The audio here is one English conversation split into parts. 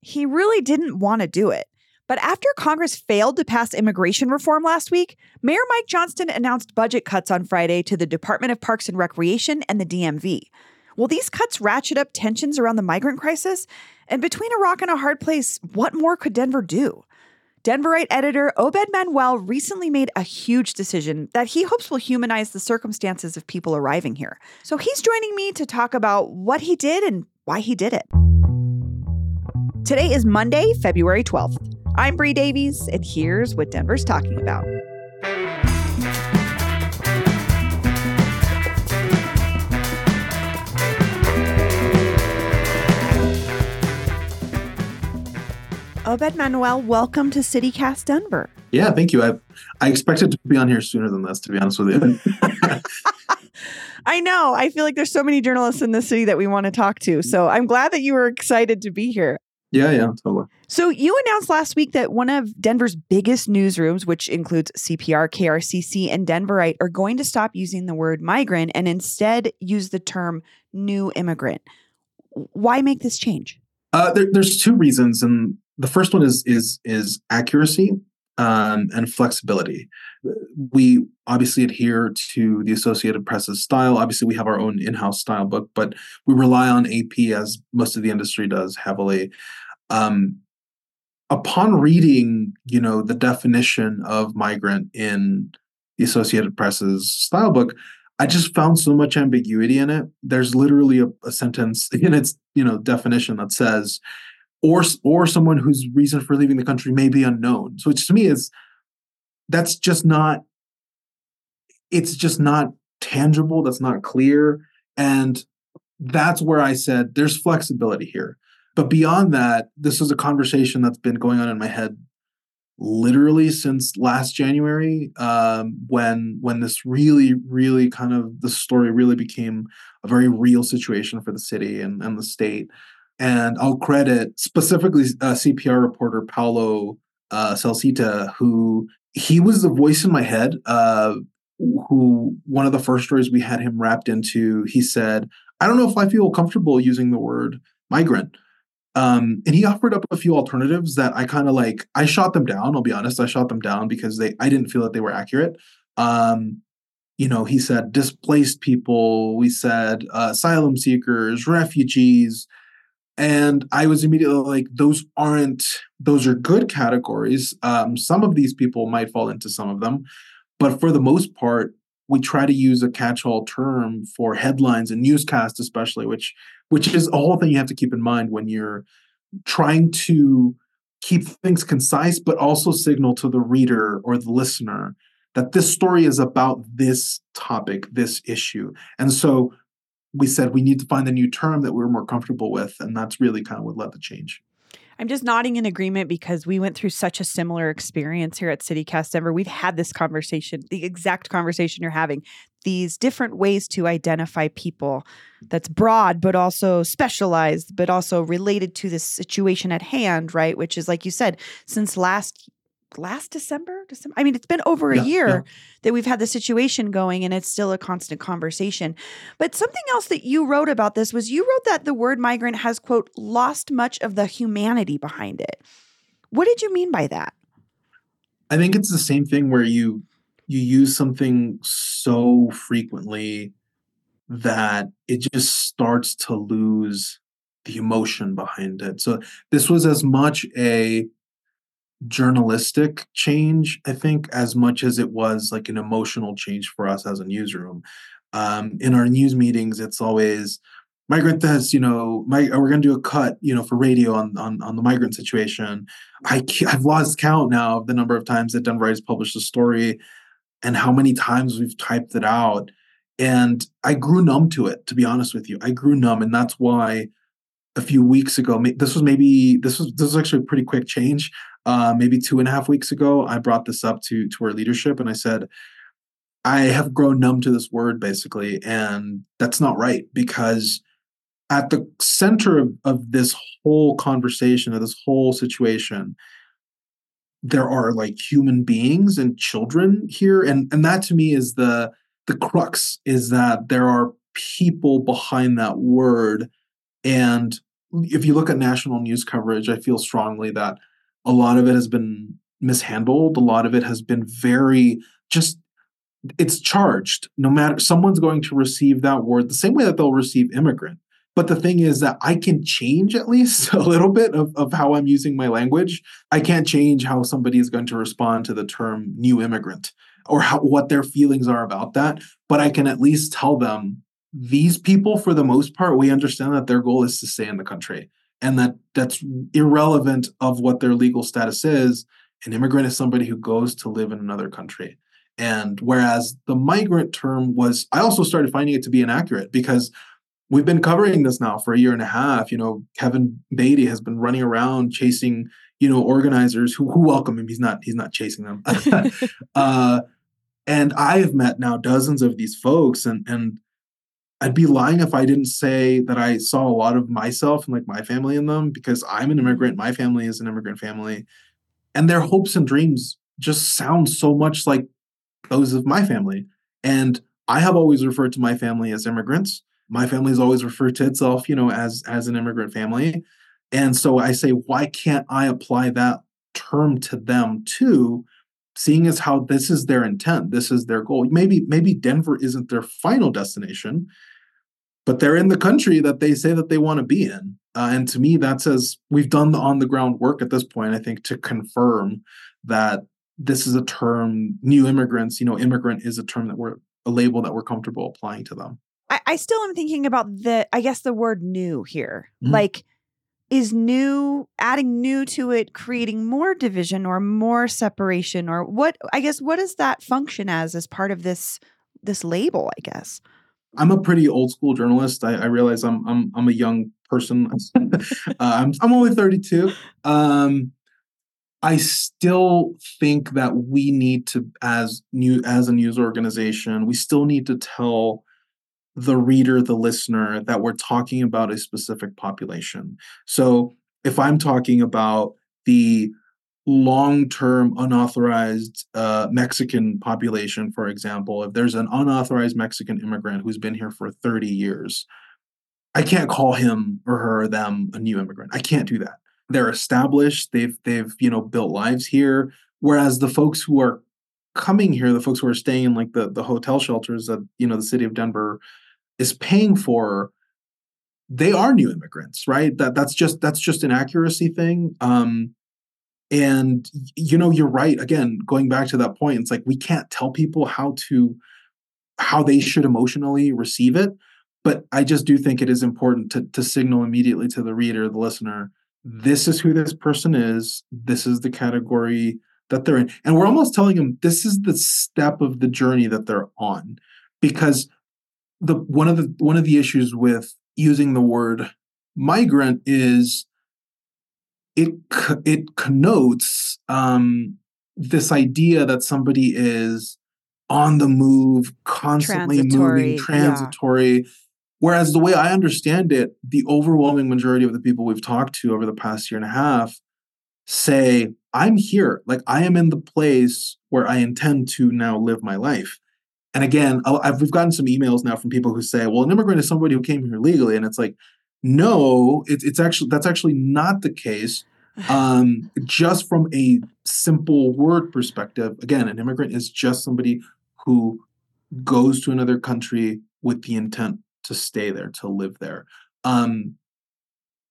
he really didn't want to do it. But after Congress failed to pass immigration reform last week, Mayor Mike Johnston announced budget cuts on Friday to the Department of Parks and Recreation and the DMV. Will these cuts ratchet up tensions around the migrant crisis? And between a rock and a hard place, what more could Denver do? Denverite editor Obed Manuel recently made a huge decision that he hopes will humanize the circumstances of people arriving here. So he's joining me to talk about what he did and why he did it. Today is Monday, February 12th. I'm Bree Davies, and here's what Denver's talking about. Obed Manuel, welcome to CityCast Denver. Yeah, thank you. I I expected to be on here sooner than this, to be honest with you. I know. I feel like there's so many journalists in the city that we want to talk to. So I'm glad that you were excited to be here. Yeah, yeah, totally. So you announced last week that one of Denver's biggest newsrooms, which includes CPR, KRCC, and Denverite, are going to stop using the word migrant and instead use the term new immigrant. Why make this change? Uh, there, there's two reasons, and the first one is is is accuracy um, and flexibility. We obviously adhere to the Associated Press's style. Obviously, we have our own in-house style book, but we rely on AP as most of the industry does heavily. Um, upon reading, you know, the definition of migrant in the Associated Press's style book, I just found so much ambiguity in it. There's literally a, a sentence in its, you know, definition that says or or someone whose reason for leaving the country may be unknown. So which to me is that's just not it's just not tangible, that's not clear and that's where I said there's flexibility here. But beyond that, this is a conversation that's been going on in my head literally since last January, um, when when this really, really kind of the story really became a very real situation for the city and, and the state. And I'll credit specifically uh, CPR reporter Paolo uh, Zialcita, who he was the voice in my head. Uh, who one of the first stories we had him wrapped into, he said, "I don't know if I feel comfortable using the word migrant." Um, and he offered up a few alternatives that I kind of like. I shot them down. I'll be honest. I shot them down because they I didn't feel that they were accurate. Um, you know, he said displaced people. We said uh, asylum seekers, refugees. And I was immediately like, those aren't, those are good categories. Um, some of these people might fall into some of them. But for the most part, we try to use a catch-all term for headlines and newscasts, especially, which which is a whole thing you have to keep in mind when you're trying to keep things concise, but also signal to the reader or the listener that this story is about this topic, this issue. And so we said we need to find a new term that we are more comfortable with. And that's really kind of what led the change. I'm just nodding in agreement because we went through such a similar experience here at CityCast Denver. We've had this conversation, the exact conversation you're having, these different ways to identify people that's broad, but also specialized, but also related to the situation at hand, right? Which is, like you said, since last last December, December. I mean, it's been over yeah, a year yeah. that we've had the situation going and it's still a constant conversation. But something else that you wrote about this was you wrote that the word migrant has quote lost much of the humanity behind it. What did you mean by that? I think it's the same thing where you you use something so frequently that it just starts to lose the emotion behind it. So this was as much a journalistic change, I think, as much as it was like an emotional change for us as a newsroom. Um, in our news meetings, it's always migrant has, you know, my, we're going to do a cut, you know, for radio on, on, on the migrant situation. I I've lost count now of the number of times that Denver has published a story and how many times we've typed it out. And I grew numb to it, to be honest with you. I grew numb. And that's why a few weeks ago, this was maybe, this was, this was actually a pretty quick change. Uh, maybe two and a half weeks ago, I brought this up to, to our leadership and I said, I have grown numb to this word basically. And that's not right because at the center of, of this whole conversation, of this whole situation, there are like human beings and children here. And, and that to me is the, the crux is that there are people behind that word. And if you look at national news coverage, I feel strongly that a lot of it has been mishandled. A lot of it has been very just it's charged. No matter someone's going to receive that word the same way that they'll receive immigrant. But the thing is that I can change at least a little bit of, of how I'm using my language. I can't change how somebody is going to respond to the term new immigrant or how, what their feelings are about that. But I can at least tell them these people, for the most part, we understand that their goal is to stay in the country and that that's irrelevant of what their legal status is. An immigrant is somebody who goes to live in another country. And whereas the migrant term was, I also started finding it to be inaccurate because we've been covering this now for a year and a half. You know, Kevin Beaty has been running around chasing, you know, organizers who, who welcome him. He's not, he's not chasing them. uh, and I have met now dozens of these folks and, and I'd be lying if I didn't say that I saw a lot of myself and like my family in them because I'm an immigrant. My family is an immigrant family. And their hopes and dreams just sound so much like those of my family. And I have always referred to my family as immigrants. My family has always referred to itself, you know, as as an immigrant family. And so I say, why can't I apply that term to them too? Seeing as how this is their intent, this is their goal. Maybe maybe Denver isn't their final destination, but they're in the country that they say that they want to be in. Uh, and to me, that says we've done the on the ground work at this point. I think to confirm that this is a term, new immigrants. You know, immigrant is a term that we're a label that we're comfortable applying to them. I, I still am thinking about the, I guess, the word new here. Mm-hmm. Like, is new adding new to it creating more division or more separation or what i guess what does that function as as part of this this label i guess? I'm a pretty old school journalist. I, I realize i'm i'm i'm a young person. Uh, i'm i'm only 32 um I still think that we need to, as new as a news organization, we still need to tell the reader, the listener, that we're talking about a specific population. So if I'm talking about the long-term unauthorized uh, Mexican population, for example, if there's an unauthorized Mexican immigrant who's been here for 30 years, I can't call him or her or them a new immigrant. I can't do that they're established they've they've you know built lives here whereas the folks who are coming here the folks who are staying in like the the hotel shelters that you know the city of denver is paying for they are new immigrants right? That that's just that's just an accuracy thing um and you know you're right. Again going back to that point it's like we can't tell people how to how they should emotionally receive it but i just do think it is important to to signal immediately to the reader the listener this is who this person is this is the category that they're in and we're almost telling them this is the step of the journey that they're on because the one of the one of the issues with using the word migrant is it it connotes um, this idea that somebody is on the move constantly transitory, moving transitory yeah. Whereas the way I understand it, the overwhelming majority of the people we've talked to over the past year and a half say, I'm here. Like I am in the place where I intend to now live my life. And again, I've, we've gotten some emails now from people who say, well, an immigrant is somebody who came here legally. And it's like, no, it's, it's actually, that's actually not the case. Um, just from a simple word perspective, again, an immigrant is just somebody who goes to another country with the intent to stay there, to live there. Um,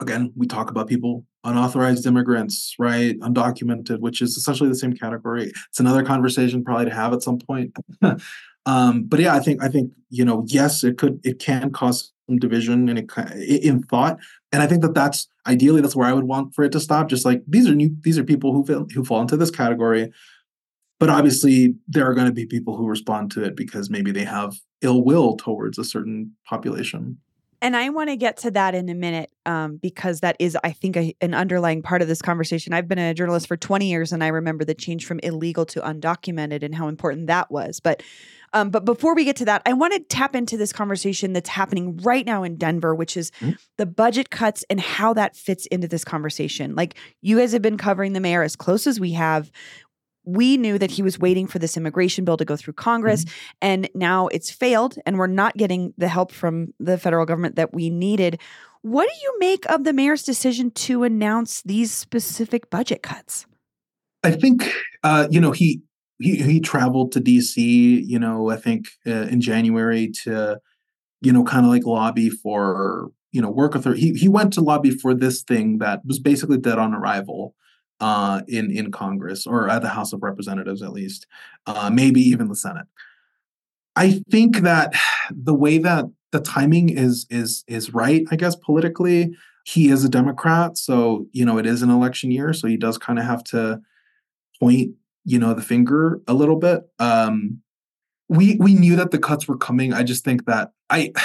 again, we talk about people unauthorized immigrants, right? Undocumented, which is essentially the same category. It's another conversation probably to have at some point. um, but yeah, I think I think you know, yes, it could it can cause some division in in thought, and I think that that's ideally that's where I would want for it to stop. Just like these are new, these are people who feel, who fall into this category. But obviously, there are going to be people who respond to it because maybe they have ill will towards a certain population. And I want to get to that in a minute um, because that is, I think, a, an underlying part of this conversation. I've been a journalist for 20 years and I remember the change from illegal to undocumented and how important that was. But um, but before we get to that, I want to tap into this conversation that's happening right now in Denver, which is mm-hmm. the budget cuts and how that fits into this conversation. Like you guys have been covering the mayor as close as we have we knew that he was waiting for this immigration bill to go through Congress, mm-hmm. and now it's failed, and we're not getting the help from the federal government that we needed. What do you make of the mayor's decision to announce these specific budget cuts? I think uh, you know he he he traveled to D.C. You know, I think uh, in January to you know kind of like lobby for you know work authority. He he went to lobby for this thing that was basically dead on arrival uh, in in Congress or at the House of Representatives, at least, uh, maybe even the Senate. I think that the way that the timing is is is right, I guess politically, he is a Democrat, so you know it is an election year, so he does kind of have to point you know the finger a little bit. Um, we we knew that the cuts were coming. I just think that I.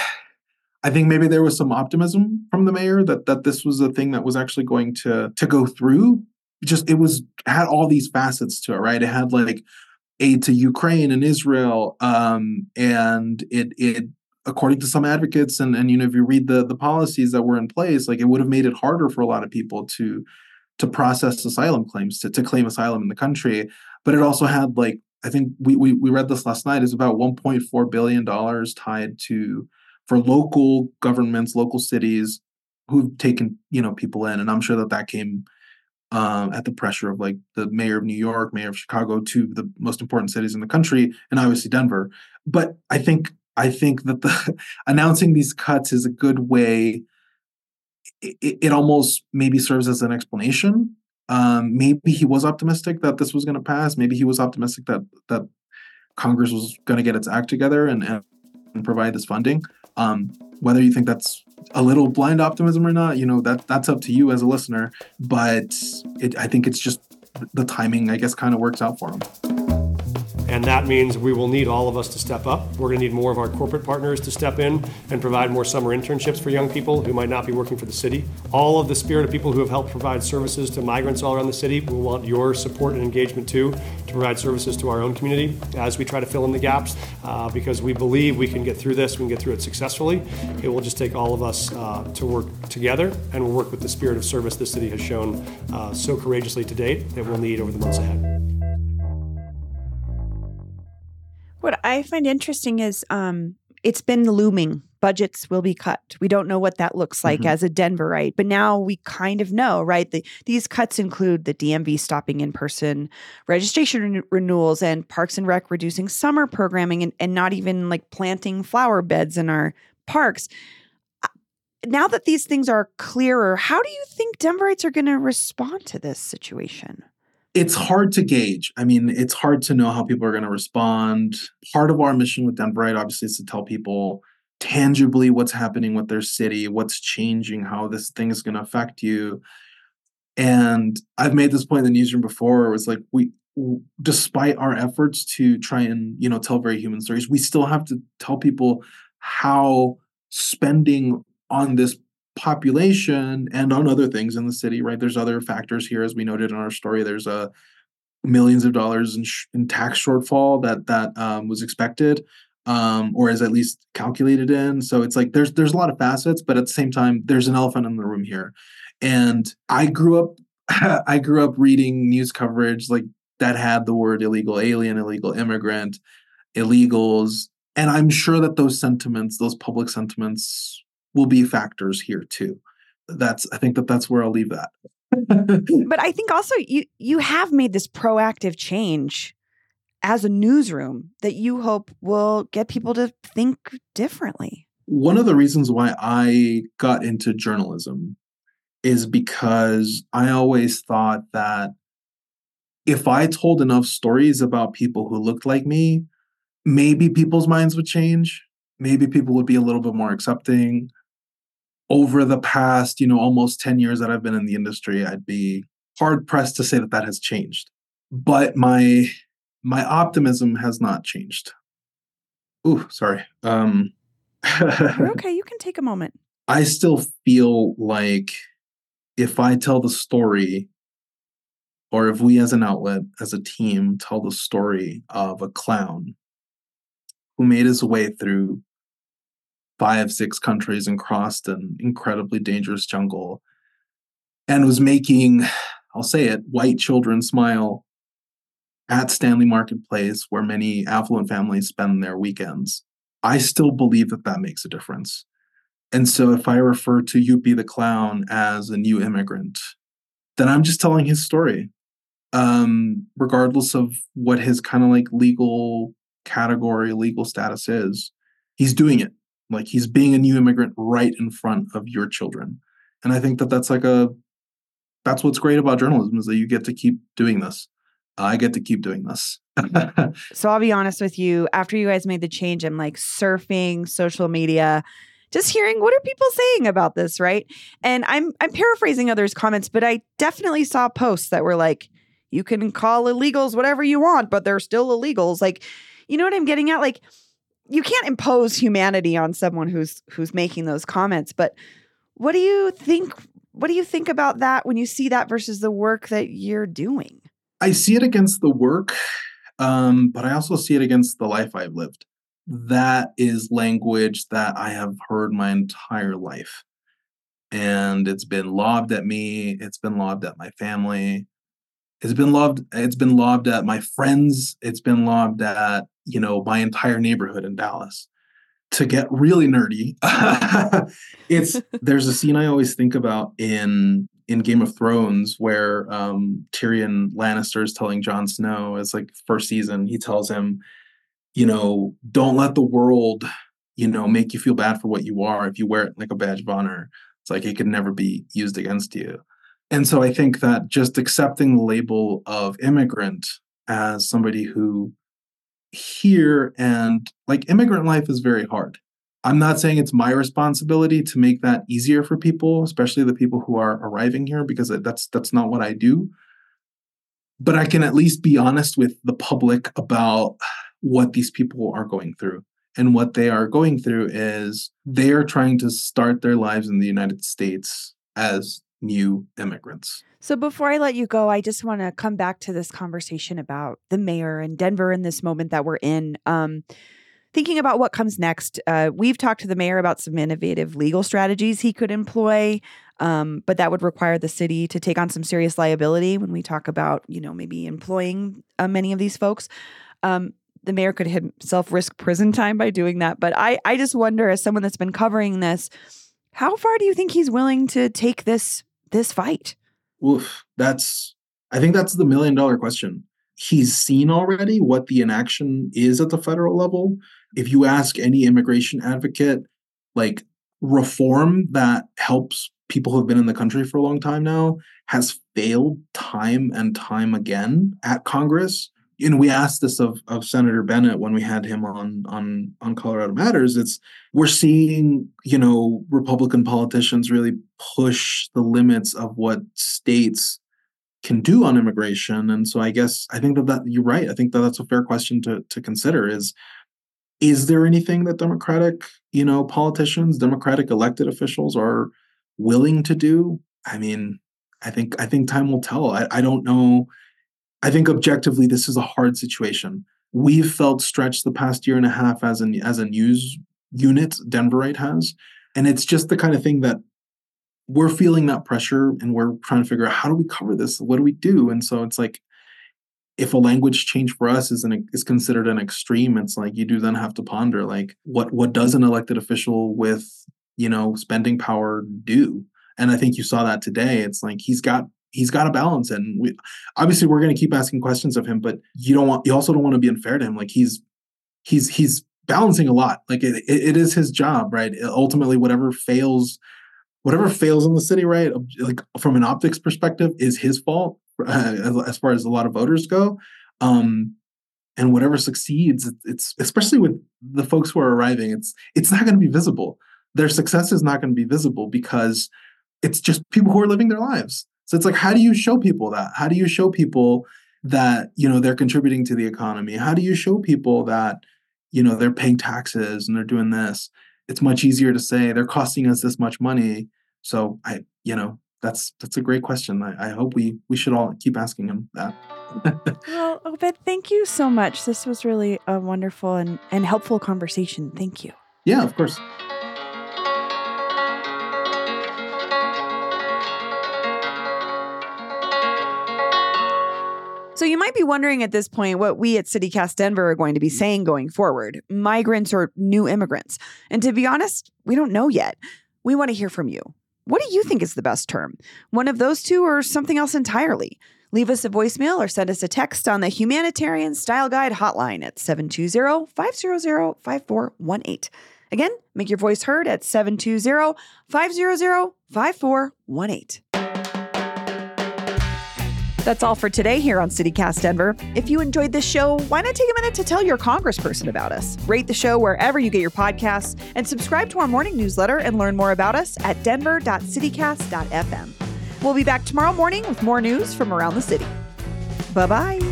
I think maybe there was some optimism from the mayor that that this was a thing that was actually going to to go through just it was had all these facets to it, right? It had like aid to Ukraine and Israel, um, and it it according to some advocates and and you know if you read the the policies that were in place, like it would have made it harder for a lot of people to to process asylum claims to to claim asylum in the country. But it also had like I think we we we read this last night is about 1.4 billion dollars tied to for local governments, local cities who've taken you know people in, and I'm sure that that came um, at the pressure of like the mayor of New York, mayor of Chicago, two of the most important cities in the country, and obviously Denver. But I think I think that the announcing these cuts is a good way. It, it almost maybe serves as an explanation. Um, maybe he was optimistic that this was going to pass. Maybe he was optimistic that that Congress was going to get its act together and, and provide this funding. Um, whether you think that's a little blind optimism or not, you know that that's up to you as a listener. But it, I think it's just the timing, I guess, kind of works out for him. And that means we will need all of us to step up. We're going to need more of our corporate partners to step in and provide more summer internships for young people who might not be working for the city. All of the spirit of people who have helped provide services to migrants all around the city, we want your support and engagement too to provide services to our own community as we try to fill in the gaps uh, because we believe we can get through this, we can get through it successfully. It will just take all of us uh, to work together and we'll work with the spirit of service the city has shown uh, so courageously to date that we'll need over the months ahead. I find interesting is um, it's been looming. Budgets will be cut. We don't know what that looks like mm-hmm. as a Denverite, but now we kind of know, right? The, these cuts include the DMV stopping in person registration re- renewals and Parks and Rec reducing summer programming and, and not even like planting flower beds in our parks. Uh, now that these things are clearer, how do you think Denverites are going to respond to this situation? It's hard to gauge. I mean, it's hard to know how people are going to respond. Part of our mission with Denverite, obviously, is to tell people tangibly what's happening with their city, what's changing, how this thing is going to affect you. And I've made this point in the newsroom before. It was like we, despite our efforts to try and you know tell very human stories, we still have to tell people how spending on this population and on other things in the city, right? There's other factors here, as we noted in our story. There's a uh, millions of dollars in, sh- in tax shortfall that that um, was expected, um, or is at least calculated in. So it's like there's there's a lot of facets, but at the same time, there's an elephant in the room here. And I grew up, I grew up reading news coverage like that had the word illegal alien, illegal immigrant, illegals, and I'm sure that those sentiments, those public sentiments, will be factors here too. That's I think that that's where I'll leave that. but I think also you you have made this proactive change as a newsroom that you hope will get people to think differently. One of the reasons why I got into journalism is because I always thought that if I told enough stories about people who looked like me, maybe people's minds would change. Maybe people would be a little bit more accepting. Over the past, you know, almost 10 years that I've been in the industry, I'd be hard pressed to say that that has changed. But my my optimism has not changed. Ooh, sorry. Um okay, you can take a moment. I still feel like if I tell the story, or if we as an outlet, as a team, tell the story of a clown who made his way through five, six countries and crossed an incredibly dangerous jungle and was making, I'll say it, white children smile at Stanley Marketplace, where many affluent families spend their weekends. I still believe that that makes a difference. And so if I refer to Yupi the Clown as a new immigrant, then I'm just telling his story, um, regardless of what his kind of like legal category, legal status is. He's doing it. Like he's being a new immigrant right in front of your children. And I think that that's like a, that's what's great about journalism is that you get to keep doing this. I get to keep doing this. Mm-hmm. so I'll be honest with you. After you guys made the change, I'm like surfing social media just hearing what are people saying about this, right? And I'm I'm paraphrasing others' comments, but I definitely saw posts that were like, you can call illegals whatever you want, but they're still illegals. Like, you know what I'm getting at? Like, you can't impose humanity on someone who's who's making those comments. But what do you think? What do you think about that when you see that versus the work that you're doing? I see it against the work, um, but I also see it against the life I've lived that is language that I have heard my entire life. And it's been lobbed at me, it's been lobbed at my family. It's been lobbed it's been lobbed at my friends, it's been lobbed at, you know, my entire neighborhood in Dallas. To get really nerdy, it's there's a scene I always think about in in Game of Thrones where um, Tyrion Lannister is telling Jon Snow, it's like first season, he tells him, you know, don't let the world, you know, make you feel bad for what you are. If you wear it like a badge of honor, it's like it could never be used against you. And so I think that just accepting the label of immigrant as somebody who here and like immigrant life is very hard. I'm not saying it's my responsibility to make that easier for people, especially the people who are arriving here, because that's that's not what I do. But I can at least be honest with the public about what these people are going through. And what they are going through is they are trying to start their lives in the United States as new immigrants. So before I let you go, I just want to come back to this conversation about the mayor and Denver in this moment that we're in. Um, thinking about what comes next, uh, we've talked to the mayor about some innovative legal strategies he could employ, um, but that would require the city to take on some serious liability when we talk about, you know, maybe employing uh, many of these folks. Um, the mayor could himself risk prison time by doing that. But I, I just wonder, as someone that's been covering this, how far do you think he's willing to take this this fight? Oof, that's I think that's the million dollar question. He's seen already what the inaction is at the federal level. If you ask any immigration advocate, like reform that helps people who have been in the country for a long time now has failed time and time again at Congress and we asked this of, of Senator Bennet when we had him on on on Colorado Matters. It's we're seeing you know Republican politicians really push the limits of what states can do on immigration, and so I guess I think that that you're right. I think that that's a fair question to to consider. Is is there anything that Democratic you know politicians, Democratic elected officials are willing to do? I mean, I think I think time will tell. I, I don't know I think objectively, this is a hard situation. We've felt stretched the past year and a half as an as a news unit, Denverite has, and it's just the kind of thing that we're feeling that pressure, and we're trying to figure out how do we cover this? What do we do? And so it's like, if a language change for us is an is considered an extreme, it's like you do then have to ponder like what what does an elected official with you know spending power do? And I think you saw that today. It's like he's got he's got a balance and we obviously we're going to keep asking questions of him but you don't want you also don't want to be unfair to him like he's he's he's balancing a lot like it, it, it is his job right ultimately whatever fails whatever fails in the city, right? Like from an optics perspective, is his fault uh, as far as a lot of voters go. Um, and whatever succeeds, it's especially with the folks who are arriving, it's it's not going to be visible. Their success is not going to be visible because it's just people who are living their lives. So it's like, how do you show people that? How do you show people that you know they're contributing to the economy? How do you show people that you know they're paying taxes and they're doing this? It's much easier to say they're costing us this much money. So I, you know, that's that's a great question. I, I hope we we should all keep asking them that. well, oh, Obed, thank you so much. This was really a wonderful and, and helpful conversation. Thank you. Yeah, of course. So you might be wondering at this point what we at CityCast Denver are going to be mm. saying going forward migrants or new immigrants. And to be honest, we don't know yet. We want to hear from you. What do you think is the best term? One of those two or something else entirely? Leave us a voicemail or send us a text on the Humanitarian Style Guide hotline at 720 500 5418. Again, make your voice heard at 720 500 5418. That's all for today here on CityCast Denver. If you enjoyed this show, why not take a minute to tell your congressperson about us? Rate the show wherever you get your podcasts and subscribe to our morning newsletter and learn more about us at denver.citycast.fm. We'll be back tomorrow morning with more news from around the city. Bye bye.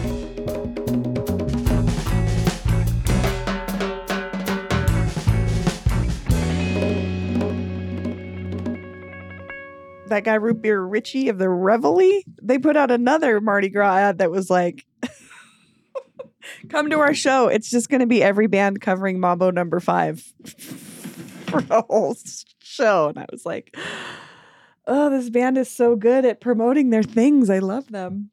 That guy Root Beer Richie of the Reveille, they put out another Mardi Gras ad that was like, "Come to our show. It's just going to be every band covering Mambo Number Five for the whole show." And I was like, "Oh, this band is so good at promoting their things. I love them."